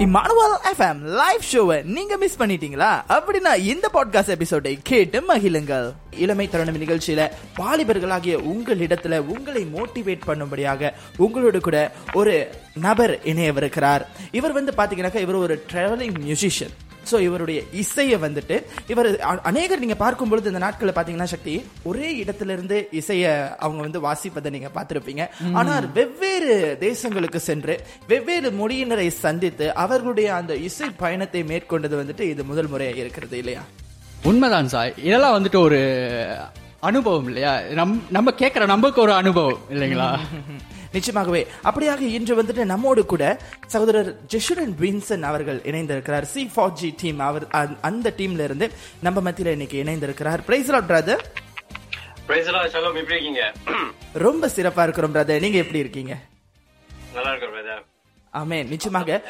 Emmanuel FM live ஷோவை நீங்க miss பண்ணிட்டீங்களா? அப்படின்னா இந்த பாட்காஸ்ட் எபிசோடை கேட்டு மகிழுங்கள். இளமை தருணம் நிகழ்ச்சியில வாலிபர்களாகிய உங்களிடத்துல உங்களை மோட்டிவேட் பண்ணும்படியாக உங்களோட கூட ஒரு நபர் இணையவிருக்கிறார். இவர் வந்து பாத்தீங்கன்னாக்கா இவர் ஒரு டிராவலிங் மியூசிஷியன் ஸோ இவருடைய இசையை வந்துட்டு இவர் அநேகர் நீங்க பார்க்கும் பொழுது இந்த நாட்களில் பாத்தீங்கன்னா சக்தி ஒரே இடத்துல இருந்து இசையை அவங்க வந்து வாசிப்பதை நீங்க பார்த்திருப்பீங்க. ஆனால் வெவ்வேறு தேசங்களுக்கு சென்று வெவ்வேறு மொழியினரை சந்தித்து அவர்களுடைய அந்த இசை பயணத்தை மேற்கொண்டது வந்துட்டு இது முதல் முறையாக இருக்கிறது இல்லையா? உண்மைதான் சார். இதெல்லாம் வந்துட்டு ஒரு அனுபவம் இல்லையா? நம் நம்ம கேட்குற நமக்கு ஒரு அனுபவம் இல்லைங்களா? நிச்சயமாகவே. அப்படியாக இன்று வந்துட்டு நம்மோடு கூட சகோதரர் ஜெஷுரன் வின்சன் அவர்கள் இணைந்திருக்கிறார். சி ஃபார் ஜி டீம் அவர் அந்த- டீம்ல இருந்து நம்ம மத்தியில இன்னைக்கு இணைந்திருக்கிறார். பிரைஸ் லாட் பிரதர் பிரைஸ்லா ஷலோம் எப்படி இருக்கீங்க? ரொம்ப சிறப்பா இருக்கிறோம் பிரதர் நீங்க எப்படி இருக்கீங்க? நல்லா இருக்கோம் பிரதர் ஆமே நிச்சயமாக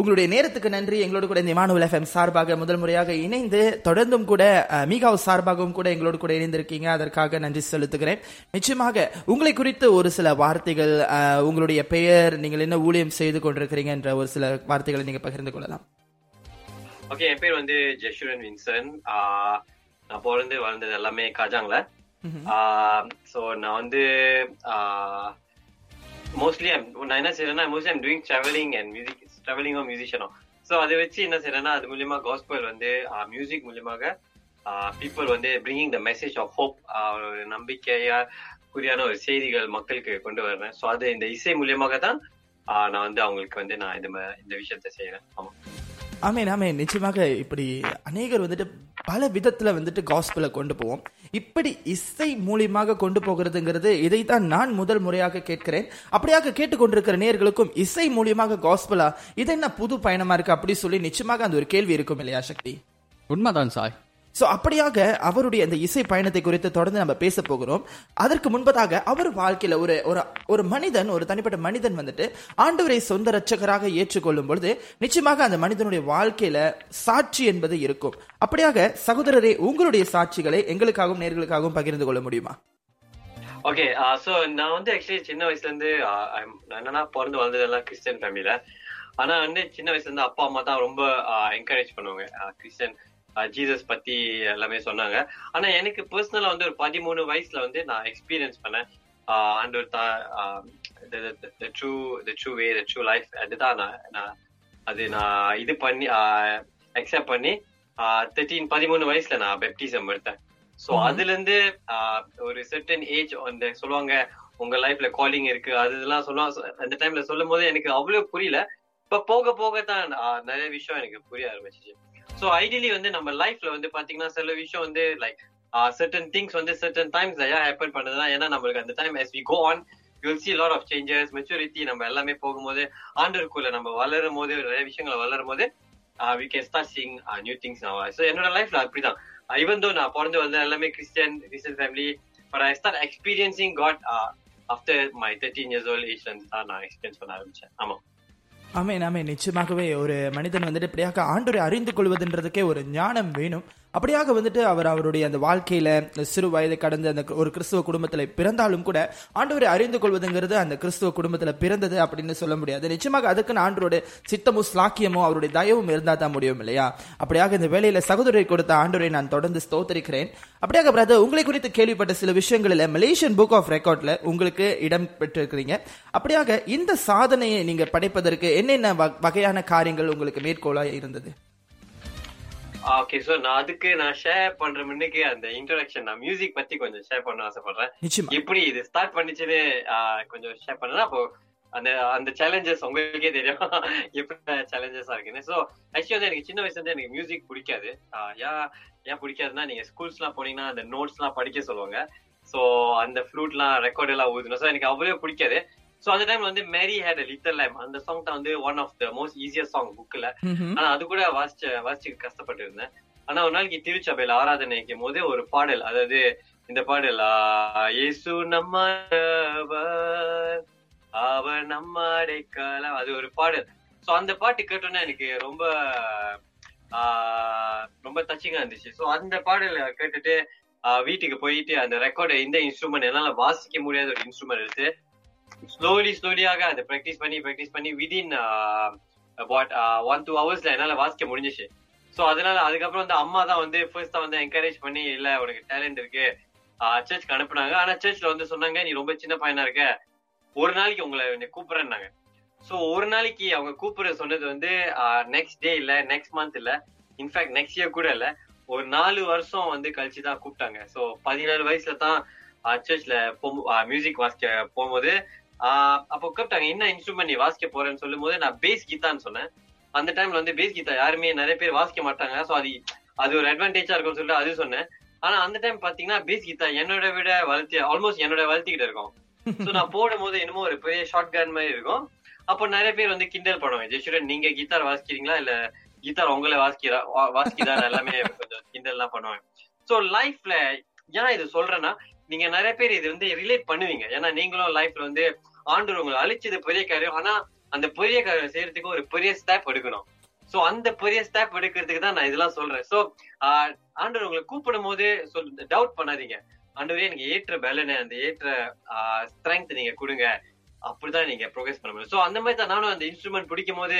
உங்களுடைய நேரத்துக்கு நன்றி. எங்களோடு கூட இந்த இமானுவல் எஃப்எம் சார்பாக முதல் முறையாக இணைந்து தொடர்ந்தும் கூட மீகாவ் சார்பாகவும் கூட எங்களோடு கூட இணைந்திருக்கீங்க. அதற்காக நன்றி செலுத்துகிறேன். நிச்சயமாக உங்களை குறித்து ஒரு சில வார்த்தைகள் உங்களுடைய பெயர் நீங்கள் என்ன ஊழியம் செய்து கொண்டிருக்கிறீங்க என்ற ஒரு சில வார்த்தைகளை நீங்க பகிர்ந்து கொள்ளலாம். ஓகே என் பேர் வந்து ஜெஷுரன் வின்சன். நான் பிறந்து வளர்ந்தது எல்லாமே காஜாங்ல. ஸோ நான் வந்து மோஸ்ட்லி நான் என்ன செய்யறேன்னா mostly I'm doing travelling and music ட்ராவலிங்கோ மியூசிஷியனோ ஸோ அதை வச்சு என்ன செய்யறேன்னா அது மூலியமா காஸ்பல் வந்து மியூசிக் மூலியமாக பீப்புள் வந்து bringing the message of hope ஒரு நம்பிக்கையா குறியான ஒரு செய்திகள் மக்களுக்கு கொண்டு வர்றேன். ஸோ அது இந்த இசை மூலியமாக தான் நான் வந்து அவங்களுக்கு வந்து நான் இந்த இந்த விஷயத்த செய்யறேன் ஆமா. ஆமே நாமே நிச்சயமாக இப்படி அநேகர் வந்துட்டு பல விதத்துல வந்துட்டு காஸ்பிளை கொண்டு போவோம். இப்படி இசை மூலியமாக கொண்டு போகிறதுங்கிறது இதைத்தான் நான் முதல் முறையாக கேட்கிறேன். அப்படியாக கேட்டுக்கொண்டிருக்கிற நேர்களுக்கும் இசை மூலியமாக காஸ்பிளா இது என்ன புது பயணமா இருக்கு அப்படி சொல்லி நிச்சயமாக அந்த ஒரு கேள்வி இருக்கும் இல்லையா சக்தி? உண்மைதான் சாய். சோ அப்படியாக அவருடைய அந்த இசை பயணத்தை குறித்து தொடர்ந்து நம்ம பேச போகிறோம். அதற்கு முன்பதாக அவர் வாழ்க்கையில ஒரு ஒரு ஒரு மனிதன் ஒரு தனிப்பட்ட மனிதன் வந்துட்டு ஆண்டவரை சொந்த ரட்சகராக ஏற்றுக்கொள்ளும் பொழுது நிச்சயமாக அந்த மனிதனுடைய வாழ்க்கையில சாட்சி என்பது இருக்கும். அப்படியாக சகோதரரே உங்களுடைய சாட்சிகளை எங்களுக்காகவும் நேர்களுக்காகவும் பகிர்ந்து கொள்ள முடியுமா? ஓகே சோ uh, நான் வந்து ஆக்சுவலி சின்ன வயசுல இருந்து uh, நான் என்னன்னா பிறந்து வளர்ந்ததெல்லாம் கிறிஸ்டியன் ஃபேமிலியில ஆனா வந்து சின்ன வயசுல இருந்து அப்பா அம்மா தான் ரொம்ப uh, என்கரேஜ் பண்ணுவாங்க. கிறிஸ்டியன் ஜீசஸ் பத்தி எல்லாமே சொன்னாங்க. ஆனா எனக்கு பர்சனலா வந்து ஒரு பதிமூணு வயசுல வந்து நான் எக்ஸ்பீரியன்ஸ் பண்ணேன். The true the true way the true life அதுதான் நான் அது நான் இது பண்ணி அக்செப்ட் பண்ணி தேர்ட்டீன் பதிமூணு வயசுல நான் பெப்டிசம் எடுத்தேன். சோ அதுல இருந்து ஒரு certain ஏஜ் அந்த சொல்லுவாங்க உங்க லைஃப்ல காலிங் இருக்கு அது இதெல்லாம் சொல்லுவாங்க அந்த டைம்ல சொல்லும் போது எனக்கு அவ்வளவு புரியல. இப்ப போக போக தான் நிறைய விஷயம் எனக்கு புரிய ஆரம்பிச்சிச்சு. சோ ஐடியலி வந்து நம்ம லைஃப்ல வந்து பாத்தீங்கன்னா சில விஷயம் வந்து லைக் சர்டன் திங்ஸ் வந்து சர்டன் டைம்ஸ் ஏன் ஹேப்பன் பண்ணுதுன்னா ஏன்னா நம்மளுக்கு அந்த time as we go on you'll see lot of changes maturity நம்ம எல்லாமே போகும்போது ஆண்டருக்குள்ள நம்ம வளரும் போது நிறைய விஷயங்களை வளரும் போது we can start seeing new things so என்னோட லைஃப்ல அப்படிதான். ஈவன் தோ நான் பிறந்து வந்த எல்லாமே Christian Christian family but I start experiencing God after my thirteen years old ஏஜ்ல இருந்து தான் நான் எக்ஸ்பீரியன்ஸ் பண்ண ஆரம்பிச்சேன். ஆமா. ஆமே ஆமே நிச்சயமாகவே ஒரு மனிதன் வந்துட்டு இப்படியாக ஆண்டவரை அறிந்து கொள்வதுன்றதுக்கே ஒரு ஞானம் வேணும். அப்படியாக வந்துட்டு அவர் அவருடைய அந்த வாழ்க்கையில இந்த சிறு வயது கடந்து அந்த ஒரு கிறிஸ்துவ குடும்பத்தில் பிறந்தாலும் கூட ஆண்டவரை அறிந்து கொள்வதுங்கிறது அந்த கிறிஸ்துவ குடும்பத்தில் பிறந்தது அப்படின்னு சொல்ல முடியாது. நிச்சயமாக அதுக்குன்னு ஆண்டவருடைய சித்தமும் ஸ்லாக்கியமும் அவருடைய தயவும் இருந்தா தான் முடியும் இல்லையா? அப்படியாக இந்த வேலையில சகோதரி கொடுத்த ஆண்டோரை நான் தொடர்ந்து ஸ்தோத்தரிக்கிறேன். அப்படியாக பிரதர் உங்களை குறித்து கேள்விப்பட்ட சில விஷயங்களில் மலேசியன் புக் ஆஃப் ரெக்கார்ட்ல உங்களுக்கு இடம் பெற்றிருக்கிறீங்க. அப்படியாக இந்த சாதனையை நீங்க படைப்பதற்கு என்னென்ன வ- வகையான காரியங்கள் உங்களுக்கு மேற்கோளாக இருந்தது? ஓகே சோ நான் அதுக்கு நான் ஷேர் பண்ற முன்னுக்கு அந்த இன்ட்ரோடக்ஷன் நான் மியூசிக் பத்தி கொஞ்சம் ஷேர் பண்ண ஆசைப்படுறேன். எப்படி இது ஸ்டார்ட் பண்ணிச்சுன்னு கொஞ்சம் ஷேர் பண்ணனா அப்போ அந்த அந்த சேலஞ்சஸ் உங்களுக்கே தெரியும். எப்படி சேலஞ்சஸா இருக்குன்னு. சோ ஆக்சுவலி வந்து எனக்கு சின்ன வயசுல இருந்து எனக்கு மியூசிக் பிடிக்காது. ஏன் ஏன் பிடிக்காதுன்னா நீங்க ஸ்கூல்ஸ் எல்லாம் போனீங்கன்னா அந்த நோட்ஸ் எல்லாம் படிக்க சொல்லுவாங்க. சோ அந்த ஃப்ளூட் எல்லாம் ரெக்கார்ட் எல்லாம் ஊதணும் சோ எனக்கு அவ்வளவு பிடிக்காது. சோ அந்த டைம்ல வந்து மேரி ஹேட் லிட்டல் லைம் அந்த சாங் தான் வந்து one of the most easiest song புக்ல ஆனா அது கூட வாசிச்ச வாசிச்சு கஷ்டப்பட்டு இருந்தேன் ஆனா ஒரு நாளைக்கு திருச்சபையில ஆராதனைக்கும் போது ஒரு பாடல் அதாவது இந்த பாடல் இயேசு நம்மவர் அவர் நம்ம அடைக்கலம். அது ஒரு பாடல். சோ அந்த பாட்டு கேட்டோன்னே எனக்கு ரொம்ப ரொம்ப டச்சிங்கா இருந்துச்சு. சோ அந்த பாடல் கேட்டுட்டு வீட்டுக்கு போயிட்டு அந்த ரெக்கார்டு இந்த இன்ஸ்ட்ருமெண்ட் என்னால வாசிக்க முடியாத ஒரு இன்ஸ்ட்ருமெண்ட் எடுத்து ஸ்லோலி ஸ்லோலியாக அதை ப்ராக்டிஸ் பண்ணி ப்ராக்டிஸ் பண்ணி விதின் அபவுட் ஒன் டூ ஹவர்ஸ்ல என்னால வாசிக்க முடிஞ்சிச்சு. ஸோ அதனால அதுக்கப்புறம் வந்து அம்மா தான் வந்து ஃபர்ஸ்ட் தான் வந்து என்கரேஜ் பண்ணி இல்ல உனக்கு டேலண்ட் இருக்கு. சர்ச்க்கு அனுப்புனாங்க. ஆனா சர்ச்ல வந்து சொன்னாங்க நீ ரொம்ப சின்ன பையனா இருக்க. ஒரு நாளைக்கு உங்களை என்னை கூப்பிடுறேன்னாங்க. ஸோ ஒரு நாளைக்கு அவங்க கூப்பிட சொன்னது வந்து uh, நெக்ஸ்ட் டே இல்ல நெக்ஸ்ட் மந்த் இல்ல. இன்ஃபேக்ட் நெக்ஸ்ட் இயர் கூட இல்ல. ஒரு நாலு வருஷம் வந்து கழிச்சு தான் கூப்பிட்டாங்க. ஸோ பதினாலு வயசுல தான் uh, சர்ச்ல மியூசிக் uh, வாசிக்க போகும்போது அப்போ கூப்பிட்டாங்க என்ன இன்ஸ்ட்ருமெண்ட் நீ வாசிக்க போறேன்னு சொல்லும் போது நான் பேஸ் கீதான்னு சொன்னேன். அந்த டைம்ல வந்து பேஸ் கீதா யாருமே நிறைய பேர் வாசிக்க மாட்டாங்க. சோ அது அது ஒரு அட்வான்டேஜா இருக்கும்னு சொல்லிட்டு அது சொன்னேன். ஆனா அந்த டைம் பாத்தீங்கன்னா பேஸ் கீதா என்னோட விட வளர்த்தி ஆல்மோஸ்ட் என்னோட வளர்த்திக்கிட்டு இருக்கும். சோ நான் போடும் போது என்னமோ ஒரு பெரிய ஷார்ட் கன் மாதிரி இருக்கும். அப்போ நிறைய பேர் வந்து கிண்டல் பண்ணுவாங்க. ஜெயசுரன் நீங்க கீதார் வாசிக்கிறீங்களா? இல்ல கீதார் உங்களை வாசிக்கிறா வா- எல்லாமே கொஞ்சம் கிண்டல் எல்லாம் பண்ணுவாங்க. சோ லைஃப்ல ஏன் இது சொல்றேன்னா நீங்க நிறைய பேர் இது வந்து ரிலேட் பண்ணுவீங்க. ஏன்னா நீங்களும் லைஃப்ல வந்து ஆண்டு உங்களை அழிச்சது பெரிய காரியம். ஆனா அந்த பெரிய காரியம் செய்யறதுக்கு ஒரு பெரிய ஸ்டெப் எடுக்கணும். சோ அந்த பெரிய ஸ்டெப் எடுக்கிறதுக்கு தான் நான் இதெல்லாம் சொல்றேன். சோ ஆண்டவர் உங்களை கூப்பிடும் போது சொல் டவுட் பண்ணாதீங்க. ஆண்டவரே எனக்கு ஏற்ற பலனை அந்த ஏற்ற ஸ்ட்ரென்த் நீங்க கொடுங்க. அப்படிதான் நீங்க ப்ரோக்ரஸ் பண்ண முடியும். சோ அந்த மாதிரி தான் நானும் அந்த இன்ஸ்ட்ருமெண்ட் பிடிக்கும் போது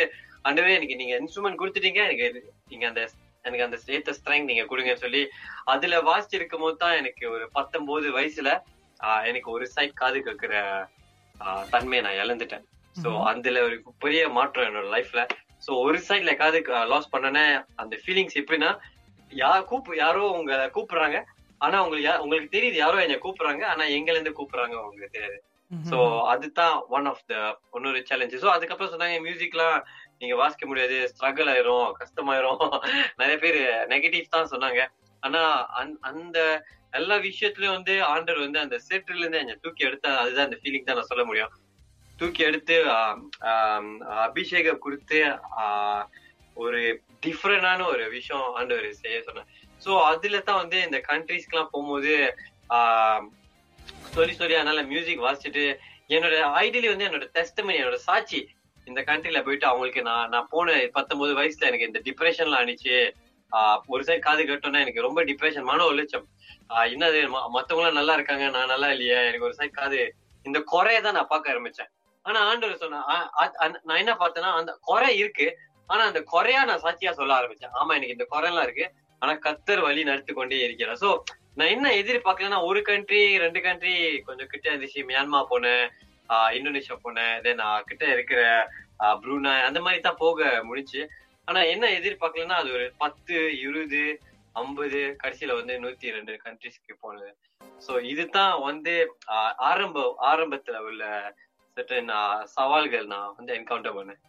ஆண்டவரே எனக்கு நீங்க இன்ஸ்ட்ருமெண்ட் கொடுத்துட்டீங்க. எனக்கு நீங்க அந்த எனக்கு அந்த ஏத்த ஸ்ட்ரென்த் நீங்க கொடுங்கன்னு சொல்லி அதுல வாசிச்சிருக்கும் போது தான் எனக்கு ஒரு பத்தொன்பது வயசுல எனக்கு ஒரு சைட் காது கேட்கிற தன்மையை நான் இழந்துட்டேன். சோ அதுல ஒரு பெரிய மாற்றம் என்னோட லைஃப்ல சோ ஒரு சைட்ல காது லாஸ் பண்ணனே அந்த ஃபீலிங்ஸ் எப்படின்னா யார் கூப்பு யாரோ உங்களை கூப்பிடுறாங்க ஆனா உங்களுக்கு உங்களுக்கு தெரியுது யாரோ என்ன கூப்பிடுறாங்க ஆனா எங்கல இருந்து கூப்பிடுறாங்க உங்களுக்கு தெரியாது சோ அதுதான் ஒன் ஆஃப் த இன்னொரு சேலஞ்சு சோ அதுக்கப்புறம் சொன்னாங்க மியூசிக்லாம் நீங்க வாசிக்க முடியாது ஸ்ட்ரகிள் ஆயிரும் கஷ்டமாயிரும். நிறைய பேர் நெகட்டிவ் தான் சொன்னாங்க. ஆனா அந்த- அந்த எல்லா விஷயத்துலயும் வந்து ஆண்டர் வந்து அந்த சேற்றுல இருந்து என்னை தூக்கி எடுத்தா அதுதான் அந்த ஃபீலிங் தான் நான் சொல்ல முடியும். தூக்கி எடுத்து அபிஷேகம் கொடுத்து ஒரு டிஃப்ரெண்டான ஒரு விஷயம் ஆண்டவர் செய்ய சொன்னேன் ஸோ அதுல தான் வந்து இந்த கண்ட்ரீஸ்க்குலாம் போகும்போது ஆஹ், சொல்லி சொல்லி அதனால மியூசிக் வாசிச்சுட்டு என்னோட ஐடியலி வந்து என்னோட டெஸ்ட் என்னோட சாட்சி இந்த கண்ட்ரில போயிட்டு அவங்களுக்கு நான் நான் போன பத்தொன்பது வயசுல எனக்கு இந்த டிப்ரெஷன்லாம் அணிச்சு ஒரு சைடு காது கட்டோம்னா எனக்கு ரொம்ப டிப்ரெஷன் மன உளைச்சம். என்னது ம- மத்தவங்க எல்லாம் நல்லா இருக்காங்க நான் நல்லா இல்லையா எனக்கு ஒரு சைடு காது. இந்த குறைய தான் நான் பார்க்க ஆரம்பிச்சேன். ஆனா ஆண்டவர் சொன்ன அந்த- நான் என்ன பார்த்தேன்னா அந்த குறை இருக்கு ஆனா அந்த குறையா நான் சாட்சியா சொல்ல ஆரம்பிச்சேன். ஆமா எனக்கு இந்த குறை எல்லாம் இருக்கு ஆனா கத்தர் வழி நடத்தி கொண்டே இருக்கிறேன் சோ நான் என்ன எதிர்பார்க்கலன்னா ஒரு கண்ட்ரி ரெண்டு கண்ட்ரி கொஞ்சம் கிட்ட இருந்துச்சு மியான்மா போனேன். இந்தோனேஷியா போனேன். தென் கிட்ட இருக்கிற ஆஹ் ப்ரூனாய் அந்த மாதிரி தான் போக முடிஞ்சு ஆனா என்ன எதிர்பார்க்கலன்னா அது ஒரு பத்து இருபது ஐம்பது கடைசியில வந்து நூத்தி ரெண்டு கண்ட்ரிஸ்க்கு போனது. சோ இதுதான் வந்து ஆரம்ப ஆரம்பத்துல உள்ள certain சவால்கள் நான் வந்து என்கவுண்டர் பண்ணேன்.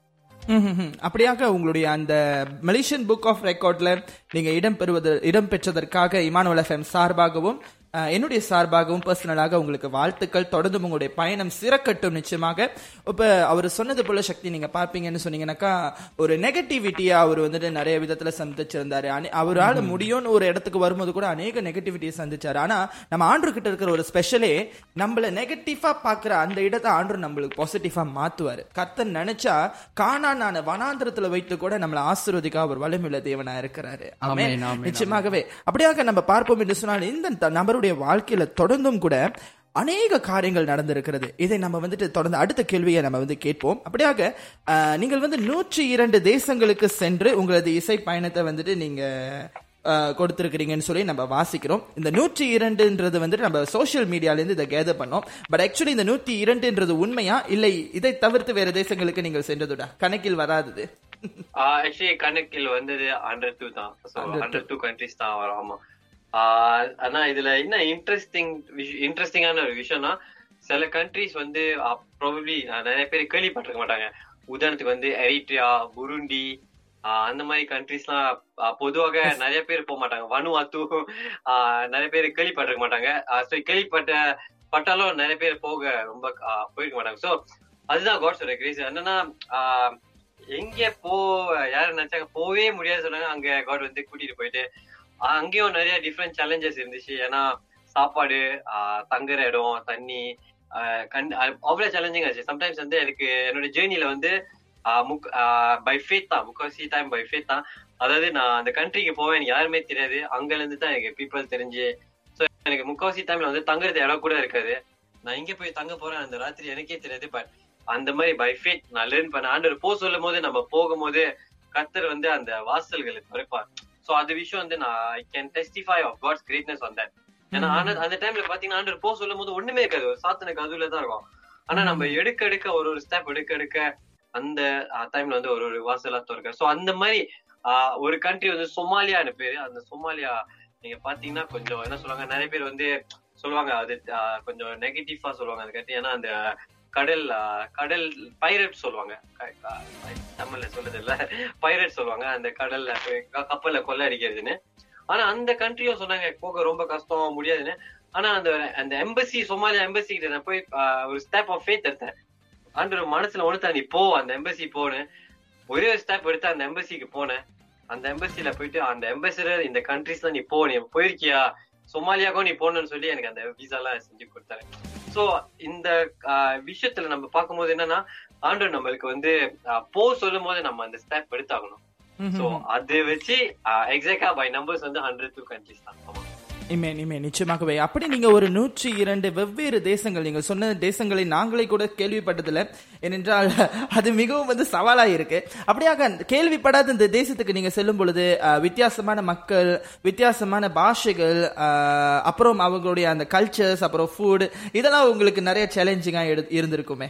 அப்படியாக உங்களுடைய அந்த மலேசியன் புக் ஆஃப் ரெக்கார்ட்ல நீங்க இடம் பெறுவது இடம் பெற்றதற்காக இமானுவல் எஃப்எம் சார்பாகவும் என்னுடைய சார்பாகவும் பர்சனலாக உங்களுக்கு வாழ்த்துக்கள். தொடர்ந்து உங்களுடைய பயணம் சிறக்கட்டும் நிச்சயமாக. இப்ப அவர் சொன்னது போல சக்தி நீங்க பார்ப்பீங்கன்னு சொன்னீங்கன்னாக்கா ஒரு நெகட்டிவிட்டியா அவர் வந்துட்டு நிறைய விதத்துல சந்திச்சிருந்தாரு. அவரால முடியும்னு ஒரு இடத்துக்கு வரும்போது கூட அநேக நெகட்டிவிட்டியை சந்திச்சாரு. ஆனா நம்ம ஆண்டு கிட்ட இருக்கிற ஒரு ஸ்பெஷலே நம்மள நெகட்டிவா பாக்குற அந்த இடத்தை ஆண்டு நம்மளுக்கு பாசிட்டிவா மாத்துவாரு. கர்த்தன் நினைச்சா காணானான வனாந்திரத்துல வைத்து கூட நம்மள ஆசீர்வதிக்க அவர் வலிமையுள்ள தேவனா இருக்கிறாரு. நிச்சயமாகவே. அப்படியாக நம்ம பார்ப்போம் என்று சொன்னால் இந்த த- நபருடைய வாழ்க்கையில தொடர்ந்தும் கூட அநேக காரியங்கள் நடந்திருக்கிறது. இதை நம்ம வந்துட்டு தொடர்ந்து அடுத்த கேள்வியை நம்ம வந்து கேட்போம். அப்படியாக நீங்கள் வந்து நூற்றி இரண்டு தேசங்களுக்கு சென்று உங்களது இசை பயணத்தை வந்துட்டு நீங்க கொடுத்திருக்கிறீங்கன்னு சொல்லி நம்ம வாசிக்கிறோம். இந்த நூற்றி இரண்டுன்றது வந்துட்டு நம்ம சோஷியல் மீடியால இருந்து இதை கேதர் பண்ணோம். பட் ஆக்சுவலி இந்த நூற்றி இரண்டுன்றது உண்மையா? இல்லை இதை தவிர்த்து வேற தேசங்களுக்கு நீங்கள் சென்றதுடா? கணக்கில் வராதது. ஆக்சுவலி கணக்கில் வந்தது ஹண்ட்ரட் டூ தான். ஹண்ட்ரட் டூ கண்ட்ரிஸ் தான் வரும். ஆமா. ஆனா இதுல என்ன இன்ட்ரெஸ்டிங் இன்ட்ரெஸ்டிங்கான ஒரு விஷயம்னா சில கண்ட்ரிஸ் வந்து ப்ராபப்ளி நிறைய பேர் கேள்விப்பட்டிருக்க மாட்டாங்க. உதாரணத்துக்கு வந்து எரிட்ரியா புருண்டி அந்த மாதிரி கண்ட்ரிஸ்லாம் பொதுவாக நிறைய பேர் போக மாட்டாங்க. வனுவாத்து ஆஹ் நிறைய பேர் கேள்விப்பட்டிருக்க மாட்டாங்க. ஸோ கேள்விப்பட்ட பட்டாலும் நிறைய பேர் போக ரொம்ப போயிருக்க மாட்டாங்க. ஸோ அதுதான் காட்ஸோட கிரேஸ் என்னன்னா எங்க போ யாரும் நினைச்சாங்க போவே முடியாது சொன்னாங்க. அங்க காட் வந்து கூட்டிட்டு போயிட்டு அங்கேயும் நிறைய டிஃப்ரெண்ட் சேலஞ்சஸ் இருந்துச்சு. ஏன்னா சாப்பாடு தங்குற இடம் தண்ணி கண் அவ்வளவு சேலஞ்சிங் ஆச்சு. சம்டைம்ஸ் வந்து எனக்கு என்னோட ஜேர்னில வந்து முக் பை ஃபேத் தான். முக்காசி டைம் பை ஃபேத் தான். அதாவது நான் அந்த கண்ட்ரிக்கு போவேன் எனக்கு யாருமே தெரியாது. அங்கல இருந்து தான் எனக்கு பீப்புள் தெரிஞ்சு. ஸோ எனக்கு முக்காவாசி டைம்ல வந்து தங்குறது இடம் கூட இருக்காது. நான் இங்க போய் தங்க போறேன் அந்த ராத்திரி எனக்கே தெரியாது. பட் அந்த மாதிரி பை ஃபேட் நான் லேர்ன் பண்ண ஆண்டவர் போ சொல்லும் போது நம்ம போகும்போது கத்தர் வந்து அந்த வாசல்களை குறைப்பார் சோ அது விஷயம் வந்து நான் I can testify of God's greatness that ஏன்னா அந்த டைம்ல பாத்தீங்கன்னா ஆண்டவர் போ சொல்லும் போது ஒண்ணுமே இருக்காது. சாத்தன கதுல தான் இருக்கும். ஆனா நம்ம எடுக்க எடுக்க ஒரு ஒரு ஸ்டெப் எடுக்க எடுக்க அந்த டைம்ல வந்து ஒரு ஒரு வாசலா திறக்க சோ அந்த மாதிரி ஆஹ், ஒரு கண்ட்ரி வந்து சொமாலியான்னு பேரு. அந்த சொமாலியா நீங்க பாத்தீங்கன்னா கொஞ்சம் என்ன சொல்லுவாங்க நிறைய பேர் வந்து சொல்லுவாங்க அது கொஞ்சம் நெகட்டிவா சொல்லுவாங்க அது கட்டி. ஏன்னா அந்த கடல் கடல் பைரட் சொல்லுவாங்க. தமிழ்ல சொல்றது இல்ல பைரட் சொல்லுவாங்க. அந்த கடல்ல கப்பல்ல கொள்ள அடிக்கிறதுன்னு. ஆனா அந்த கண்ட்ரியும் சொன்னாங்க போக ரொம்ப கஷ்டம் முடியாதுன்னு. ஆனா அந்த அந்த எம்பசி சோமாலியா எம்பசி கிட்ட நான் போய் ஒரு ஸ்டெப் ஆஃப் ஃபேத் எடுத்தேன். ஆண்டு மனசுல உணர்த்தா நீ போ அந்த எம்பசி போன்னு. ஒரே ஒரு ஸ்டெப் எடுத்து அந்த எம்பசிக்கு போனேன். அந்த எம்பசில போயிட்டு அந்த எம்பசிடர் இந்த கண்ட்ரிஸ்ல நீ போ நீ போயிருக்கியா? சோமாலியாக்கும் நீ போகணும்னு சொல்லி எனக்கு அந்த விசா எல்லாம் செஞ்சு கொடுத்தாரு. சோ இந்த விஷயத்துல நம்ம பார்க்கும்போது என்னன்னா ஆண்டவர் நம்மளுக்கு வந்து போ சொல்லும் போது நம்ம அந்த ஸ்டெப் எடுத்தாகணும். சோ அது வச்சு எக்ஸாக்டா பை நம்பர்ஸ் வந்து ஹண்ட்ரட் டூ கண்ட்ரிஸ் தான். இமே இமே நிச்சயமாகவே. அப்படி நீங்க ஒரு நூற்றி இரண்டு வெவ்வேறு தேசங்கள் நீங்க சொன்ன தேசங்களை நாங்களே கூட கேள்விப்பட்டதில்ல. ஏனென்றால் அது மிகவும் வந்து சவாலா இருக்கு. அப்படியாக கேள்விப்படாத இந்த தேசத்துக்கு நீங்க செல்லும் பொழுது வித்தியாசமான மக்கள் வித்தியாசமான பாஷைகள் அப்புறம் அவங்களுடைய அந்த கல்ச்சர்ஸ் அப்புறம் ஃபுட் இதெல்லாம் உங்களுக்கு நிறைய சேலஞ்சிங்கா இருந்திருக்குமே.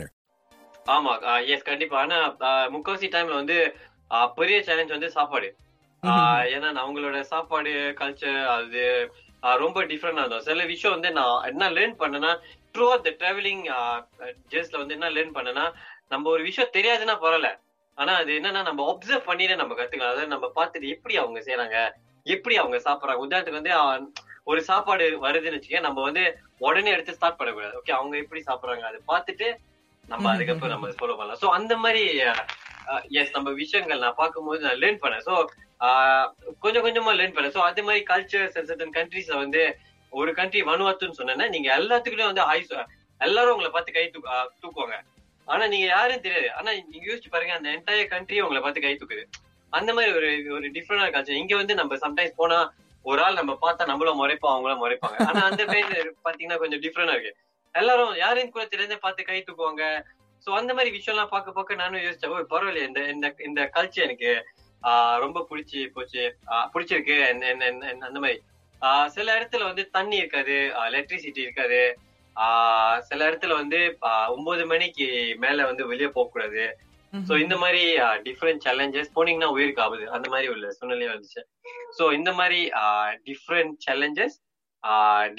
ஆமா எஸ் கண்டிப்பா. ஆனா முக்காவாசி டைம்ல வந்து பெரிய சேலஞ்ச் வந்து சாப்பாடு. ஏன்னா அவங்களோட சாப்பாடு கல்ச்சர் அது ரொம்ப டிஃப்ரெண்டா இருந்தோம். சில விஷயம் வந்து நான் என்ன லேர்ன் பண்ணேன்னா த்ரூ அவுட் த டிராவலிங் ஜேஸ்ல வந்து என்ன லேர்ன் பண்ணேன்னா நம்ம ஒரு விஷயம் தெரியாதுன்னா பரவாயில்ல. ஆனா அது என்னன்னா நம்ம ஒப்சர்வ் பண்ணிட்டு நம்ம கத்துக்கலாம். அதாவது நம்ம பார்த்துட்டு எப்படி அவங்க செய்யறாங்க எப்படி அவங்க சாப்பிடுறாங்க. உதாரணத்துக்கு வந்து ஒரு சாப்பாடு வருதுன்னு வச்சுக்க நம்ம வந்து உடனே எடுத்து ஸ்டார்ட் பண்ணக்கூடாது. ஓகே அவங்க எப்படி சாப்பிடுறாங்க அதை பார்த்துட்டு நம்ம அதுக்கப்புறம் நம்ம ஃபாலோ பண்ணலாம். சோ அந்த மாதிரி எஸ் நம்ம விஷயங்கள் நான் பார்க்கும்போது நான் லேர்ன் பண்ணேன். சோ கொஞ்சம் கொஞ்சமா லேர்ன் பண்ணேன். சோ அது மாதிரி கல்ச்சர் சர்டன் கண்ட்ரீஸ்ல வந்து ஒரு கண்ட்ரி வனுவாத்துன்னு சொன்னேன்னா நீங்க எல்லாத்துக்குள்ளயும் வந்து ஆயுஸ் எல்லாரும் உங்களை பார்த்து கை தூக்கு ஆஹ் தூக்குவாங்க. ஆனா நீங்க யாரும் தெரியாது. ஆனா நீங்க யோசிச்சு பாருங்க அந்த என்டையர் கண்ட்ரி உங்களை பார்த்து கை தூக்குது. அந்த மாதிரி ஒரு ஒரு டிஃப்ரெண்டான கல்ச்சர் இங்க வந்து நம்ம சம்டைம்ஸ் போனா ஒரு ஆள் நம்ம பார்த்தா நம்மளும் முறைப்போம் அவங்களும் முறைப்பாங்க. ஆனா அந்த மாதிரி பாத்தீங்கன்னா கொஞ்சம் டிஃப்ரெண்டா இருக்கு. எல்லாரும் யாரையும் கூட தெரிஞ்ச பார்த்து கை தூக்குவாங்க. சோ அந்த மாதிரி விஷயம் எல்லாம் பார்க்க பார்க்க நானும் யோசிச்சேன் ஓ பரவாயில்ல இந்த இந்த இந்த கல்ச்சர் எனக்கு ஆஹ் ரொம்ப பிடிச்சி போச்சு. பிடிச்சிருக்கு அந்த மாதிரி. ஆஹ் சில இடத்துல வந்து தண்ணி இருக்காது எலக்ட்ரிசிட்டி இருக்காது. ஆஹ் சில இடத்துல வந்து ஒன்பது மணிக்கு மேல வந்து வெளியே போக கூடாது சோ இந்த மாதிரி டிஃப்ரெண்ட் சேலஞ்சஸ் போனீங்கன்னா உயிருக்கு ஆகுது அந்த மாதிரி உள்ள சூழ்நிலையும் வந்துச்சு. சோ இந்த மாதிரி டிஃப்ரெண்ட் சேலஞ்சஸ்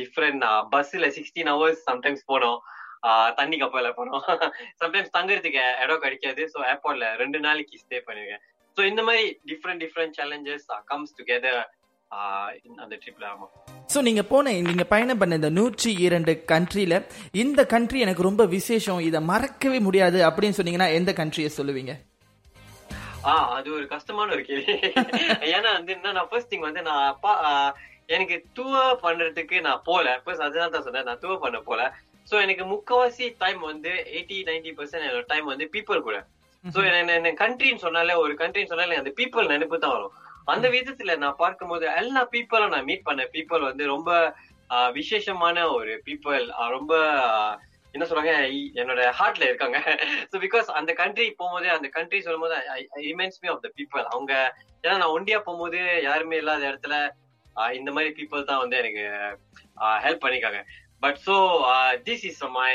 டிஃப்ரெண்ட் பஸ்ல சிக்ஸ்டீன் ஹவர்ஸ் சம்டைம்ஸ் போனோம். தண்ணி கப்பல்ல போனோம். சம்டைம்ஸ் தங்குறதுக்கு இடம் கிடைக்காது சோ ஏர்போர்ட்ல ரெண்டு நாளைக்கு ஸ்டே பண்ணிருக்கேன். சோ இந்த மாதிரி different different challenges comes together அந்த ட்ரிப்ல ஆமா. சோ நீங்க போன நீங்க பயணம் பண்ண இந்த நூற்றி இரண்டு கண்ட்ரில இந்த கண்ட்ரி எனக்கு ரொம்ப விசேஷம். இதை மறக்கவே முடியாது அப்படின்னு சொன்னீங்கன்னா எந்த கண்ட்ரியை சொல்லுவீங்க? ஆஹ் அது ஒரு கஷ்டமான ஒரு கேள்வி. ஏன்னா வந்து என்ன நான் ஃபர்ஸ்ட் திங் வந்து நான் அப்பா எனக்கு டூர் பண்றதுக்கு நான் போல. ஃபர்ஸ்ட் அதுதான் தான் சொன்னேன். நான் டூர் பண்ண போல. சோ எனக்கு முக்கவாசி டைம் வந்து எயிட்டி நைன்டி பர்சன்ட் என்னோட டைம் வந்து பீப்புள் கூட. சோ என்ன கண்ட்ரின்னு சொன்னாலே ஒரு கண்ட்ரின்னு சொன்னாலே அந்த பீப்புள் நினைப்பு தான் வரும். அந்த விதத்துல நான் பார்க்கும்போது எல்லா பீப்புளும் நான் மீட் பண்ண பீப்புள் வந்து ரொம்ப விசேஷமான ஒரு பீப்புள் ரொம்ப என்ன சொல்றாங்க என்னோட ஹார்ட்ல இருக்காங்க. ஸோ பிகாஸ் அந்த கண்ட்ரி போகும்போது அந்த கண்ட்ரி சொல்லும்போது reminds me of the people அவங்க ஏன்னா நான் ஒண்டியா போகும்போது யாருமே இல்லாத இடத்துல இந்த மாதிரி பீப்புள் தான் வந்து எனக்கு ஹெல்ப் பண்ணிருக்காங்க. But so this is my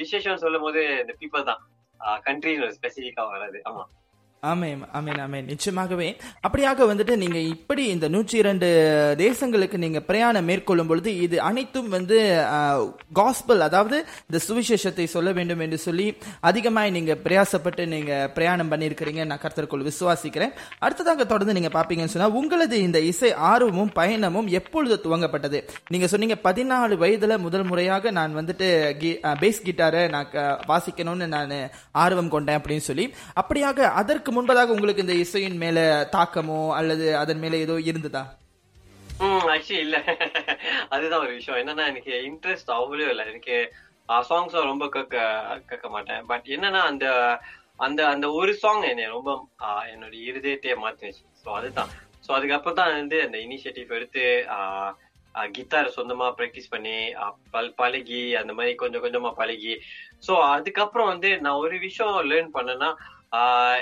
விசேஷம் சொல்லும் போது இந்த பீப்புள் தான். கண்ட்ரி ஸ்பெசிஃபிக்கா வராது ஆமா. ஆமேன் ஆமேன் ஆமேன். நிச்சயமாகவே. அப்படியாக வந்துட்டு நீங்க இப்படி இந்த நூற்றி இரண்டு தேசங்களுக்கு நீங்க பிரயாணம் மேற்கொள்ளும் பொழுது இது அனைத்தும் வந்து காஸ்பல் அதாவது இந்த சுவிசேஷத்தை சொல்ல வேண்டும் என்று சொல்லி அதிகமாய் நீங்க பிரயாசப்பட்டு நீங்க பிரயாணம் பண்ணியிருக்கிறீங்க. நான் கருத்தருக்குள் விசுவாசிக்கிறேன். அடுத்ததாக தொடர்ந்து நீங்க பாப்பீங்கன்னு சொன்னா உங்களது இந்த இசை ஆர்வமும் பயணமும் எப்பொழுது துவங்கப்பட்டது? நீங்க சொன்னீங்க பதினாலு வயதுல முதல் முறையாக நான் வந்துட்டு பேஸ் கிட்டாரை நான் க- வாசிக்கணும்னு நான் ஆர்வம் கொண்டேன் அப்படின்னு சொல்லி. அப்படியாக அதற்கு முன்பதாக உங்களுக்கு இந்த இசையின் மேல தாக்கமோ அல்லது அதன் மேல ஏதோ இருந்ததா? ஆக்சுவலி இல்ல. அதுதான் ஒரு விஷயம். என்னன்னா எனக்கு இன்ட்ரெஸ்ட் அவ்வளோ இல்ல. எனக்கு சாங்ஸ் ரொம்ப கேட்க கேட்க மாட்டேன். பட் என்னன்னா அந்த அந்த அந்த ஒரு சாங் என்னை ரொம்ப என்னோட இருதயத்தையே மாத்தினுச்சு ஸோ அதுதான். ஸோ அதுக்கப்புறம் தான் வந்து அந்த இனிஷியேட்டிவ் எடுத்து கிட்டார் சொந்தமா ப்ராக்டிஸ் பண்ணி பல் பழகி அந்த மாதிரி கொஞ்சம் கொஞ்சமா பழகி. ஸோ அதுக்கப்புறம் வந்து நான் ஒரு விஷயம் லேர்ன் பண்ணேன்னா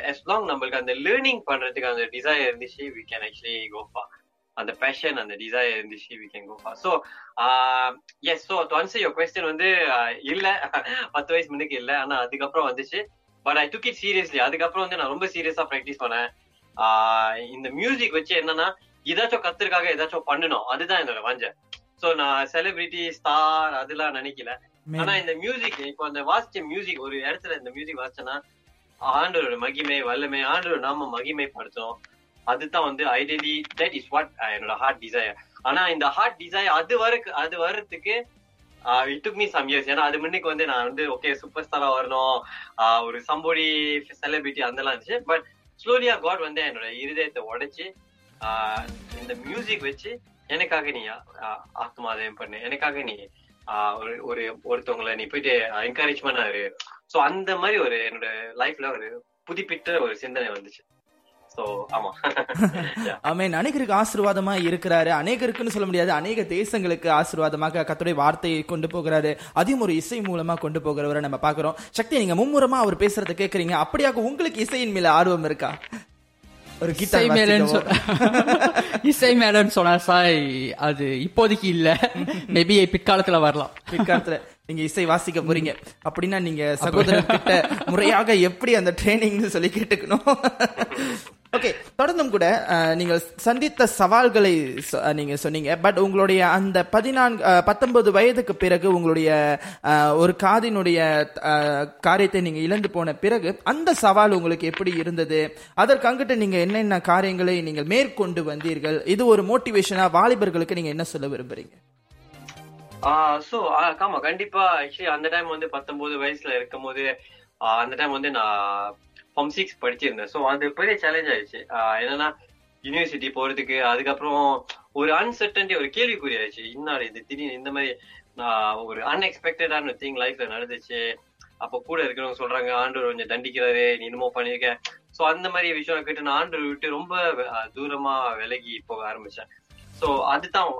as long நம்மளுக்கு அந்த லேர்னிங் பண்றதுக்கு அந்த டிசைர் இருந்துச்சு we can actually go far. அந்த பேஷன் அந்த டிசைர் இருந்துச்சு we can go far. So uh, yes so to answer your question வந்து uh, இல்ல. பத்து வயசு முன்னுக்கு இல்ல. ஆனா அதுக்கப்புறம் வந்துச்சு. But I took it seriously. அதுக்கப்புறம் வந்து நான் ரொம்ப சீரியஸா ப்ராக்டிஸ் பண்ணேன். ஆஹ் இந்த மியூசிக் வச்சு என்னன்னா ஏதாச்சும் கத்துருக்காக ஏதாச்சும் பண்ணணும். அதுதான் என்னோட வாஞ்சை. சோ நான் செலிபிரிட்டி ஸ்டார் அதெல்லாம் நினைக்கல. ஆனா இந்த மியூசிக் இப்போ அந்த வாசிச்ச மியூசிக் ஒரு இடத்துல இந்த மியூசிக் வாசிச்சேன்னா ஆண்டோட மகிமை வல்லமை ஆண்டோட நாம மகிமை படுத்தும் அதுதான் வந்து ஐடியலி தட் இஸ் வாட் என்னோட ஹார்ட் டிசைர் ஆனா இந்த ஹார்ட் டிசைர் அது வரக்கு அது வர்றதுக்கு it took me some years ஏன்னா அது முன்னுக்கு வந்து நான் வந்து ஓகே சூப்பர் ஸ்டாரா வரணும். ஒரு சம்போடி செலிபிரிட்டி அதெல்லாம் இருந்துச்சு. பட் ஸ்லோலியா காட் வந்து என்னோட இருதயத்தை உடைச்சு ஆஹ் இந்த மியூசிக் வச்சு எனக்காக நீ ஆத்மாதயம் பண்ணு. எனக்காக நீ ஆஹ் ஒரு ஒரு ஒருத்தவங்களை நீ போயிட்டு என்கரேஜ் பண்ணாரு சோ அந்த மாதிரி ஒரு என்னோட லைஃப்ல ஒரு புதுப்பிட்ட ஒரு சிந்தனை வந்துச்சு. சோ ஆமா. Yeah. ஆமென். அநேகருக்கு ஆசீர்வாதமா இருக்கிறாரு. அநேகருக்குன்னு சொல்ல முடியாது. அநேக தேசங்களுக்கு ஆசீர்வாதமாக கர்த்தருடைய வார்த்தையை கொண்டு போகிறாரு. அதையும் ஒரு இசை மூலமா கொண்டு போகிறவரை நம்ம பாக்குறோம் சக்தி நீங்க மும்முரமா அவர் பேசுறத கேக்குறீங்க. அப்படியாக உங்களுக்கு இசையின் மேல ஆர்வம் இருக்கா? ஒரு இசை மேலன்னு இசை மேலன்னு சொன்னா சாய் அது இப்போதைக்கு இல்ல. மேபி பிற்காலத்துல வரலாம். பிற்காலத்துல. நீங்க இசை வாசிக்க போறீங்க. அப்படின்னா நீங்க சகோதரர் கிட்ட முறையாக எப்படி அந்த ட்ரைனிங்னு சொல்லி கேட்டுக்கணும். ஓகே தொடர்ந்தும் கூட நீங்கள் சந்தித்த சவால்களை நீங்க சொன்னீங்க. பட் உங்களுடைய அந்த பதினான்கு பத்தொன்பது வயதுக்கு பிறகு உங்களுடைய ஒரு காதினுடைய காரியத்தை நீங்க இழந்து போன பிறகு அந்த சவால் உங்களுக்கு எப்படி இருந்தது? அதற்கு அங்கிட்டு நீங்க என்னென்ன காரியங்களை நீங்கள் மேற்கொண்டு வந்தீர்கள்? இது ஒரு மோட்டிவேஷனா வாலிபர்களுக்கு நீங்க என்ன சொல்ல விரும்புறீங்க? ஆஹ் சோ ஆமா கண்டிப்பா ஆக்சுவலி அந்த டைம் வந்து பத்தொன்பது வயசுல இருக்கும் போது அந்த டைம் வந்து நான் ஃபார்ம் சிக்ஸ் படிச்சிருந்தேன். சோ அது பெரிய சேலஞ்ச் ஆயிடுச்சு. என்னன்னா யூனிவர்சிட்டி போறதுக்கு அதுக்கப்புறம் ஒரு அன்சர்டன்டி ஒரு கேள்விக்குறி ஆயிடுச்சு. இன்னாரு இது திடீர்னு இந்த மாதிரி நான் ஒரு அன்எக்ஸ்பெக்டடான திங் லைஃப்ல நடந்துச்சு. அப்ப கூட இருக்கிறவங்க சொல்றாங்க ஆண்டவர் கொஞ்சம் தண்டிக்கிறாரு நீ என்னமோ பண்ணிருக்க. சோ அந்த மாதிரி விஷயம் கேட்டு நான் ஆண்டவர் விட்டு ரொம்ப தூரமா விலகி போக ஆரம்பிச்சேன். சோ அதுதான்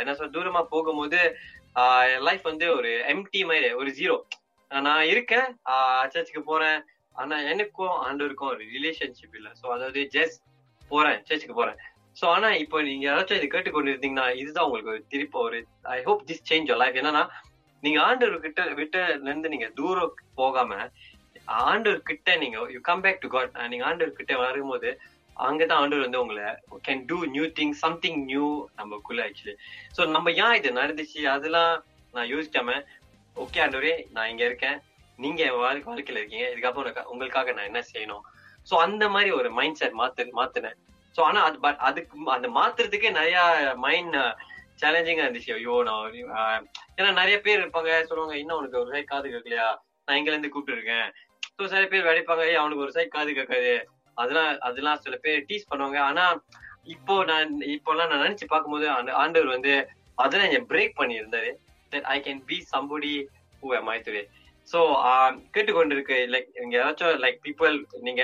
என்ன சொல்ற தூரமா போகும்போது லைஃப் வந்து ஒரு எம்டி மாதிரி ஒரு ஜீரோ நான் இருக்கேன் சர்ச்சுக்கு போறேன். ஆனா எனக்கும் ஆண்டவருக்கும் ஒரு ரிலேஷன்ஷிப் இல்ல. சோ அதாவது ஜஸ்ட் போறேன் சர்ச்சுக்கு போறேன். சோ ஆனா இப்போ நீங்க யாராச்சும் இதை கேட்டுக்கொண்டு இருந்தீங்கன்னா இதுதான் உங்களுக்கு ஒரு திருப்ப ஒரு I hope this change life என்னன்னா நீங்க ஆண்டவர் கிட்ட விட்ட இருந்து நீங்க தூரம் போகாம ஆண்டவர் கிட்ட நீங்க you come back to God நீங்க ஆண்டவர் கிட்ட வரும்போது அங்கதான் ஆண்டவர் வந்து உங்களை can do new thing something new நமக்குள்ள ஆக்சுவலி ஸோ நம்ம ஏன் இது நடந்துச்சு? அதெல்லாம் நான் யோசிக்காம ஓகே ஆண்டவரே நான் இங்க இருக்கேன். நீங்க வாழ்க்கை வாழ்க்கையில இருக்கீங்க. இதுக்கப்புறம் உங்களுக்காக நான் என்ன செய்யணும்? ஸோ அந்த மாதிரி ஒரு மைண்ட் செட் மாத்து மாத்தினேன். ஸோ ஆனா அது பட் அதுக்கு அந்த மாத்துறதுக்கே நிறைய மைண்ட் சேலஞ்சிங்கா இருந்துச்சு. ஐயோ நான் ஏன்னா நிறைய பேர் இருப்பாங்க சொல்லுவாங்க இன்னும் உனக்கு ஒரு சைட் காது கேட்கலையா நான் இங்க இருந்து கூப்பிட்டு இருக்கேன் ஸோ சில பேர் வெடிப்பாங்க அவனுக்கு ஒரு சைட் காது கேட்காது அதெல்லாம் அதெல்லாம் சில பேர் டீஸ் பண்ணுவாங்க. ஆனா இப்போ நான் இப்போலாம் நான் நினைச்சு பார்க்கும்போது அந்த ஆண்டவர் வந்து அதெல்லாம் என் பிரேக் பண்ணியிருந்தாரு. Then that I can be somebody who am I today so கேட்டுக்கொண்டிருக்கு like நீங்க யாராச்சும் லைக் பீப்புள் நீங்க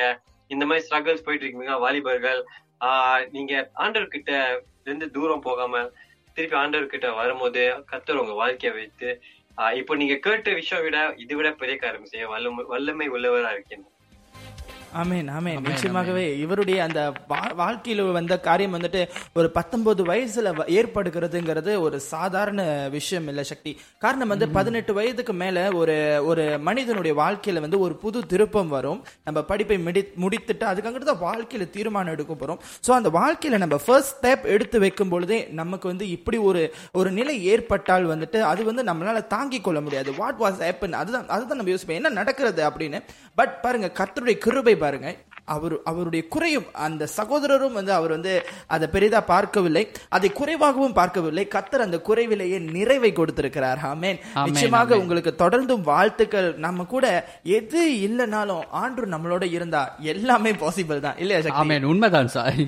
இந்த மாதிரி ஸ்ட்ரகிள்ஸ் போயிட்டு இருக்கீங்க வாலிபர்கள் நீங்க ஆண்டவர் கிட்ட இருந்து தூரம் போகாம திருப்பி ஆண்டவர் கிட்ட வரும்போது கத்தர் உங்க வாழ்க்கையை வைத்து இப்போ நீங்க கேட்ட விஷயம் விட இதை விட பெரிய காரியம் செய்ய வல்லமை வல்லமை உள்ளவரா இருக்கீங்க. ஆமேன் ஆமேன். நிச்சயமாகவே இவருடைய அந்த வாழ்க்கையில வந்த காரியம் வந்துட்டு ஒரு பத்தொன்பது வயசுல ஏற்படுகிறதுங்கிறது ஒரு சாதாரண விஷயம் இல்ல சக்தி. காரணம் வந்து பதினெட்டு வயதுக்கு மேல ஒரு ஒரு மனிதனுடைய வாழ்க்கையில வந்து ஒரு புது திருப்பம் வரும். நம்ம படிப்பை முடி முடித்துட்டு அதுக்கங்கிட்டு தான் வாழ்க்கையில தீர்மானம் எடுக்க போறோம். சோ அந்த வாழ்க்கையில நம்ம ஃபர்ஸ்ட் ஸ்டெப் எடுத்து வைக்கும் பொழுதே நமக்கு வந்து இப்படி ஒரு ஒரு நிலை ஏற்பட்டால் வந்துட்டு அது வந்து நம்மளால தாங்கிக் கொள்ள முடியாது. வாட் வாஸ் ஹேப்பன் அதுதான் அதுதான் நம்ம யோசிப்போம். என்ன நடக்கிறது அப்படின்னு? பட் பாருங்க கர்த்தருடைய கிருபை பாருங்க. அவர் அவருடைய குறையும் அந்த சகோதரரும் வந்து அவர் வந்து அதை பெரிதா பார்க்கவில்லை. அதை குறைவாகவும் பார்க்கவில்லை. கர்த்தர் அந்த குறைவிலேயே நிறைவை கொடுத்திருக்கிறார். ஆமென். நிச்சயமாக. உங்களுக்கு தொடர்ந்தும் வாழ்த்துக்கள். நம்ம கூட எது இல்லைனாலும் ஆண்டு நம்மளோட இருந்தா எல்லாமே பாசிபிள் தான். இல்லையா ஆமேன். உண்மைதான் சார்.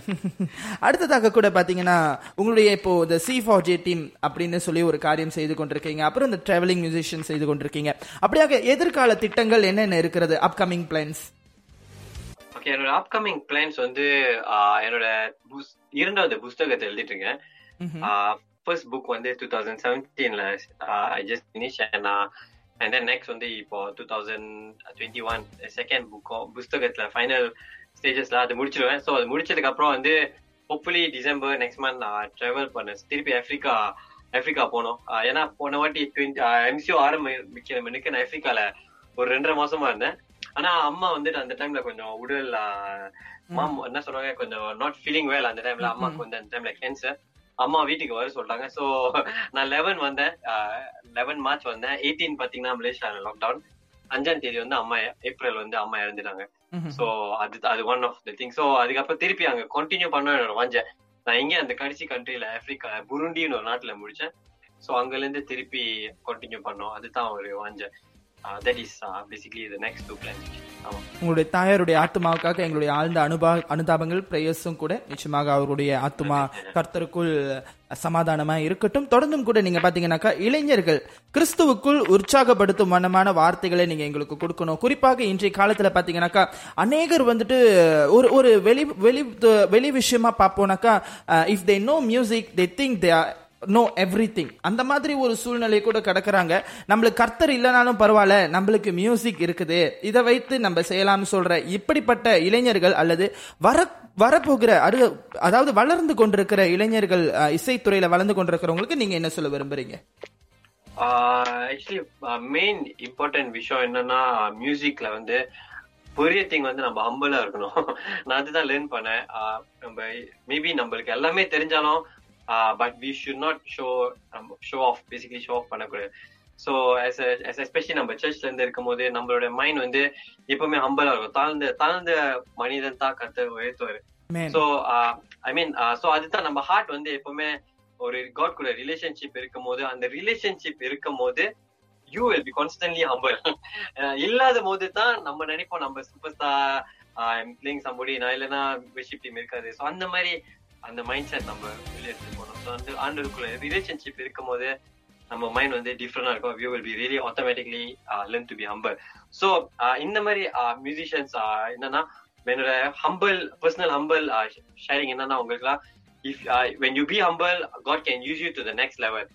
அடுத்ததாக கூட பாத்தீங்கன்னா உங்களுடைய இப்போ இந்த சி ஃபார் ஜே டீம் அப்படின்னு சொல்லி ஒரு காரியம் செய்து கொண்டிருக்கீங்க. அப்புறம் இந்த டிராவலிங் மியூசிஷியன் செய்து கொண்டிருக்கீங்க. அப்படியாக எதிர்கால திட்டங்கள் என்னென்ன இருக்கிறது? அப்கமிங் பிளான்ஸ் ஓகே என்னோட அப்கமிங் பிளான்ஸ் வந்து என்னோட இரண்டாவது புஸ்தகத்தை எழுதிட்டு இருக்கேன் ஃபர்ஸ்ட் புக் வந்து two thousand செவன்டீன்ல I just finish and and then next வந்து இப்போ two thousand twenty one second புக்கும் புஸ்தகத்துல ஃபைனல் ஸ்டேஜஸ்ல அது முடிச்சிருவேன். ஸோ அது முடிச்சதுக்கு அப்புறம் வந்து ஹோப்ஃபுல்லி டிசம்பர் நெக்ஸ்ட் மந்த் நான் ட்ராவல் பண்ணேன் திருப்பி ஆப்பிரிக்கா ஆப்பிரிக்கா போனோம் ஏன்னா போன வாட்டி டுவெண்ட்டி எம்சிஓ ஆரம்பிக்கிற மணிக்கு நான் ஆப்பிரிக்கால ஒரு ரெண்டரை மாசமா இருந்தேன். ஆனா அம்மா வந்துட்டு அந்த டைம்ல கொஞ்சம் உடல் மாம் என்ன சொல்றாங்க கொஞ்சம் நாட் ஃபீலிங் வேல் அந்த டைம்ல அம்மாக்கு வந்து அந்த டைம்ல கேன்சர் அம்மா வீட்டுக்கு வர சொல்லிட்டாங்க சோ நான் லெவன் வந்தேன். லெவன் மார்ச் வந்தேன். எயிட்டீன் பாத்தீங்கன்னா மலேசியால லாக்டவுன் அஞ்சாம் தேதி வந்து அம்மா ஏப்ரல் வந்து அம்மா இறந்துட்டாங்க. சோ அது அது one of the thing so அதுக்கப்புறம் திருப்பி அங்க கண்டினியூ பண்ண என்னோட வாஞ்ச. நான் இங்க அந்த கடைசி கண்ட்ரில ஆப்பிரிக்கா புருண்டின்னு ஒரு நாட்டுல முடிச்சேன். சோ அங்கல இருந்து திருப்பி கண்டினியூ பண்ணோம். அதுதான் ஒரு வாஞ்ச. That is the next to plan உங்களுடைய தாயாருடைய ஆத்மாவுக்காக எங்களுடைய ஆழ்ந்த அனுபா அனுதாபங்கள் பிரேயஸும் கூட நிச்சயமாக அவருடைய ஆத்மா கர்த்தருக்குள் சமாதானமா இருக்கட்டும். தொடர்ந்தும் கூட நீங்க பாத்தீங்கன்னாக்கா இளைஞர்கள் கிறிஸ்துவுக்குள் உற்சாகப்படுத்தும் மனமான வார்த்தைகளை நீங்க எங்களுக்கு கொடுக்கணும். குறிப்பாக இன்றைய காலத்துல பாத்தீங்கன்னாக்கா அநேகர் வந்துட்டு ஒரு ஒரு வெளி வெளி வெளி விஷயமா பார்ப்போம்னாக்கா if they know music they think they know everything அந்த மாதிரி ஒரு சூழ்நிலை கூட கிடக்குறாங்க. நம்மளுக்கு கர்த்தர் இல்லைனாலும் பரவாயில்ல நம்மளுக்கு மியூசிக் இருக்குது. இதை வைத்து நம்ம செய்யலாம்னு சொல்ற இப்படிப்பட்ட இளைஞர்கள் அல்லது வர வரப்போகிற அரு அதாவது வளர்ந்து கொண்டிருக்கிற இளைஞர்கள் இசைத்துறையில வளர்ந்து கொண்டிருக்கிறவங்களுக்கு நீங்க என்ன சொல்ல விரும்புறீங்க? ஆக்சுவலி மெயின் இம்பார்ட்டன்ட் விஷயம் என்னன்னா மியூசிக்ல வந்து பெரிய திங் வந்து நம்ம ஹம்பலா இருக்கணும். நான் அதுதான் லேர்ன் பண்ணேன். நம்ம மேபி நம்மளுக்கு எல்லாமே தெரிஞ்சாலும் but we should not show show off basically show off பண்ணக்கூடாது. ஸோ as எஸ்பெஷலி நம்ம சர்ச்ல இருந்து இருக்கும்போது நம்மளோட மைண்ட் வந்து எப்பவுமே ஹம்பலா இருக்கும். தாழ்ந்த தாழ்ந்த மனிதன் தான் கத்த உயர்த்துவாரு. சோ ஐ மீன் சோ அதுதான் நம்ம ஹார்ட் வந்து எப்பவுமே ஒரு காட் கூட ரிலேஷன்ஷிப் இருக்கும் போது அந்த ரிலேஷன்ஷிப் இருக்கும் போது you will be constantly humble இல்லாத போது தான் நம்ம நினைப்போம் நம்ம சூப்பர் ஸ்டார் பிளேயிங் சம்படி நான் இல்லைன்னா விஷிப் டீம் இருக்காது. ஸோ அந்த மாதிரி அந்த மைண்ட் செட் நம்ம வெளியே எடுத்துட்டு போனோம் ஸோ வந்து ஆண்டுக்குள்ள ரிலேஷன்ஷிப் இருக்கும் போது நம்ம மைண்ட் வந்து டிஃப்ரெண்டா இருக்கும். We will be really automatically learn to be humble so இந்த மாதிரி uh, மியூசிஷியன்ஸ் uh, என்னன்னா என்னோட ஹம்பிள் பர்சனல் ஹம்பிள் ஷேரிங் என்னன்னா உங்களுக்குலாம் if when you be humble God can use you to the next level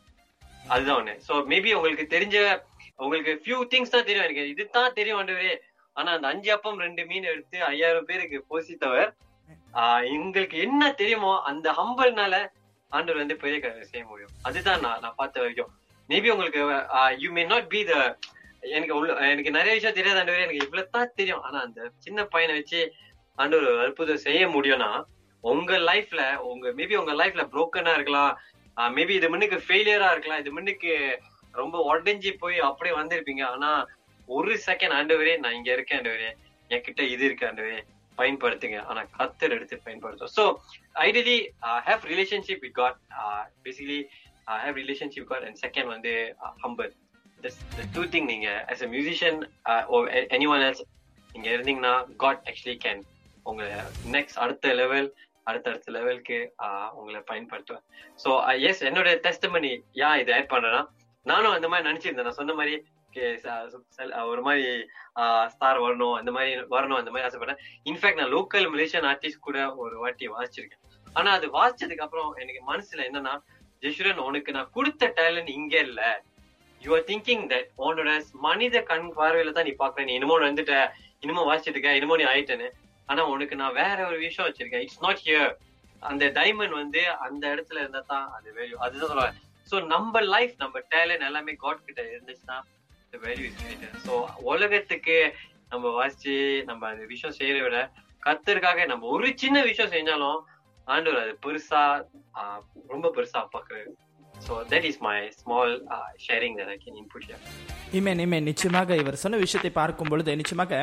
அதுதான் ஒண்ணு. ஸோ மேபி உங்களுக்கு தெரிஞ்ச உங்களுக்கு ஃபியூ திங்ஸ் தான் தெரியும் எனக்கு. இதுதான் தெரியும் ஆண்டவரே. ஆனா அந்த அஞ்சு அப்பம் ரெண்டு மீன் எடுத்து ஐயாயிரம் பேருக்கு போசித்தவர் ஆஹ் என்ன தெரியுமோ அந்த ஹம்பல்னால ஆண்டவர் வந்து பெரிய காரியம் செய்ய முடியும். அதுதான் நான் நான் பார்த்த வரைக்கும். மேபி உங்களுக்கு you may not be the எனக்கு உள்ள எனக்கு நிறைய விஷயம் தெரியாது ஆண்டவர் எனக்கு இவ்வளவுதான் தெரியும். ஆனா அந்த சின்ன பையனை வச்சு ஆண்டவர் அற்புதம் செய்ய முடியும்னா உங்க லைஃப்ல உங்க மேபி உங்க லைஃப்ல புரோக்கனா இருக்கலாம். மேபி இது முன்னுக்கு ஃபெயிலியரா இருக்கலாம். இது முன்னுக்கு ரொம்ப உடஞ்சி போய் அப்படியே வந்திருப்பீங்க. ஆனா ஒரு செகண்ட் ஆண்டவரே நான் இங்க இருக்கேன் ஆண்டவரே. என்கிட்ட இது இருக்கு ஆண்டவரே. பயன்படுத்துங்க. ஆனா கத்தர் எடுத்து பயன்படுத்தும். So ideally have relationship with God basically have relationship God and second வந்து ஹம்பர் டூ திங் நீங்க as a musician any one else நீங்க இருந்தீங்கன்னா காட் ஆக்சுவலி கேன் உங்க நெக்ஸ்ட் அடுத்த லெவல் அடுத்தடுத்த லெவலுக்கு uh, உங்களை பயன்படுத்துவேன் ஸோ எஸ் uh, என்னோட டெஸ்ட் பண்ணி யா இதை ஆட் பண்றேன்னா நானும் அந்த மாதிரி நினைச்சிருந்தேன். நான் சொன்ன மாதிரி ஒரு மாதிரி ஸ்டார் வரணும் அந்த மாதிரி வரணும் அந்த மாதிரி ஆசைப்பட்டேன் இன்ஃபேக்ட் நான் லோக்கல் மலேசியன் ஆர்டிஸ்ட் கூட ஒரு வாட்டி வாசிச்சிருக்கேன். ஆனா அது வாசிச்சதுக்கு அப்புறம் எனக்கு மனசுல என்னன்னா ஜெஷுரன் உனக்கு நான் கொடுத்த டேலண்ட் இங்க இல்ல. யூ ஆர் திங்கிங் தட் உன்னோட மனித கண் பார்வையில தான் நீ பாக்குற நீ என்னமோ வந்துட்ட. இன்னமும் வாசிச்சிருக்க இருக்க. இன்னமும் நீ ஆயிட்டேன்னு. ஆனா உனக்கு நான் வேற ஒரு விஷயம் வச்சிருக்கேன். இட்ஸ் நாட் ஹியர் அந்த டைமண்ட் வந்து அந்த இடத்துல இருந்தா தான் அது வேல்யூ அதுதான் சொல்லுவேன் ஸோ நம்ம லைஃப் நம்ம டேலண்ட் எல்லாமே காட் கிட்ட இருந்துச்சுன்னா வேல்யூ இஸ் கிரேட்டர் ஸோ உலகத்துக்கு நம்ம வாசிச்சு நம்ம அந்த விஷயம் செய்யறத விட கத்தருக்காக நம்ம ஒரு சின்ன விஷயம் செஞ்சாலும் ஆண்டவர் அது பெருசா ஆஹ், ரொம்ப பெருசா பாக்குறாரு so that is my small sharing that I can input here இமேன் இமேன் நிச்சயமாக இவர் சொன்ன விஷயத்தை பார்க்கும் பொழுது நிச்சயமாக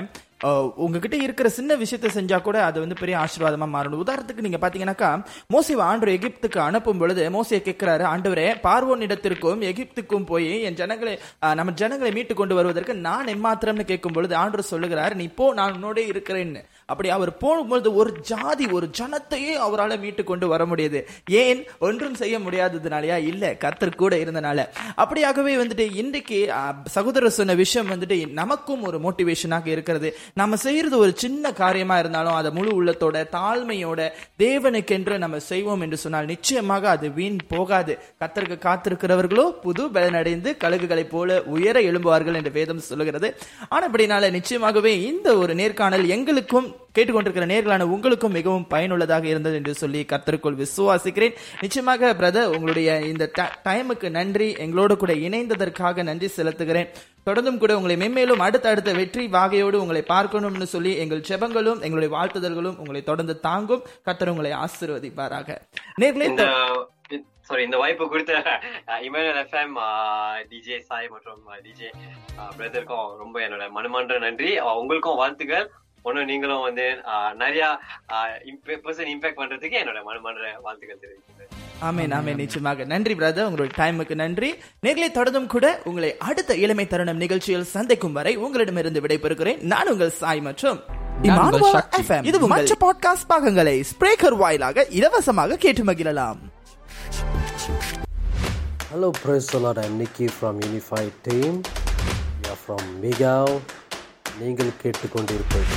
uh, உங்ககிட்ட இருக்கிற சின்ன விஷயத்தை செஞ்சா கூட அது வந்து பெரிய ஆசீர்வாதமா மாறணும். உதாரணத்துக்கு நீங்க பாத்தீங்கன்னாக்கா மோசி ஆண்டு எகிப்துக்கு அனுப்பும் பொழுது மோசியை கேட்கிறாரு ஆண்டவரே பார்வோன் இடத்திற்கும் எகிப்துக்கும் போய் என் ஜனங்களை uh, நம்ம ஜனங்களை மீட்டு கொண்டு வருவதற்கு நான் எம்மாத்திரம்னு கேட்கும் பொழுது ஆண்டவர் சொல்லுகிறார் நீ இப்போ நான் உன்னோட இருக்கிறேன்னு. அப்படி அவர் போகும்பொழுது ஒரு ஜாதி ஒரு ஜனத்தையே அவரால் மீட்டு கொண்டு வர முடியுது. ஏன்? ஒன்றும் செய்ய முடியாததுனாலயா? இல்ல கத்தர் கூட இருந்தனால. அப்படியாகவே வந்துட்டு இன்றைக்கு சகோதரர் சொன்ன விஷயம் வந்துட்டு நமக்கும் ஒரு மோட்டிவேஷனாக இருக்கிறது. நம்ம செய்யறது ஒரு சின்ன காரியமா இருந்தாலும் அதை முழு உள்ளத்தோட தாழ்மையோட தேவனுக்கென்று நம்ம செய்வோம் என்று சொன்னால் நிச்சயமாக அது வீண் போகாது. கத்தருக்கு காத்திருக்கிறவர்களோ புது பலனடைந்து கழுகுகளைப் போல உயர எழும்புவார்கள் என்று வேதம் சொல்லுகிறது. ஆனப்படினால நிச்சயமாகவே இந்த ஒரு நேர்காணல் எங்களுக்கும் கேட்டுக்கொண்டிருக்கிற நேர்களான உங்களுக்கும் மிகவும் பயனுள்ளதாக இருந்தது என்று சொல்லி கர்த்தருக்குள் விசுவாசிக்கிறேன். நிச்சயமாக பிரதர் உங்களுடைய இந்த டைமுக்கு நன்றி எங்களோடு கூட இணைந்ததற்காக நன்றி செலுத்துகிறேன். தொடர்ந்தும் கூட உங்களை மென்மேலும் அடுத்தடுத்த வெற்றி வாகையோடு உங்களை பார்க்கணும்னு சொல்லி எங்கள் செபங்களும் எங்களுடைய வாழ்த்துதல்களும் உங்களை தொடர்ந்து தாங்கும். கர்த்தர் உங்களை ஆசிர்வதிப்பாராக. நேர்களே இந்த சாரி இந்த வாய்ப்பு கொடுத்த இமேல் எஃப்எம் டிஜே சாய் மற்றும் டிஜே பிரதருக்கும் ரொம்ப என்னோட மனமான்ற நன்றி. உங்களுக்கும் வாழ்த்துக்கள். ஒன்னும் நீங்களும் வந்து நிறைய பர்சன் இம்பாக்ட் பண்றதுக்கு என்னோட மனமான்ற வாழ்த்துக்கள் தெரிவிக்கிறேன் ஆமென் ஆமென் நிச்சயமாக நன்றி பிரதர் உங்களுடைய டைமுக்கு நன்றி நேர்களை தொடர்ந்தும் கூட உங்களை அடுத்த இளமை தருணம் நிகழ்ச்சியில் சந்திக்கும் வரை உங்களிடமிருந்து விடைபெறுகிறேன் நான் உங்கள் சாய் மற்றும். இது மற்ற பாட்காஸ்ட் பாகங்களை ஸ்பிரேக்கர் வாயிலாக இலவசமாக கேட்டு மகிழலாம் Hello, praise the Lord. I'm Nicky from Unified Team. We are from Migao. நீங்கள் கேட்டுக்கொண்டிருப்பது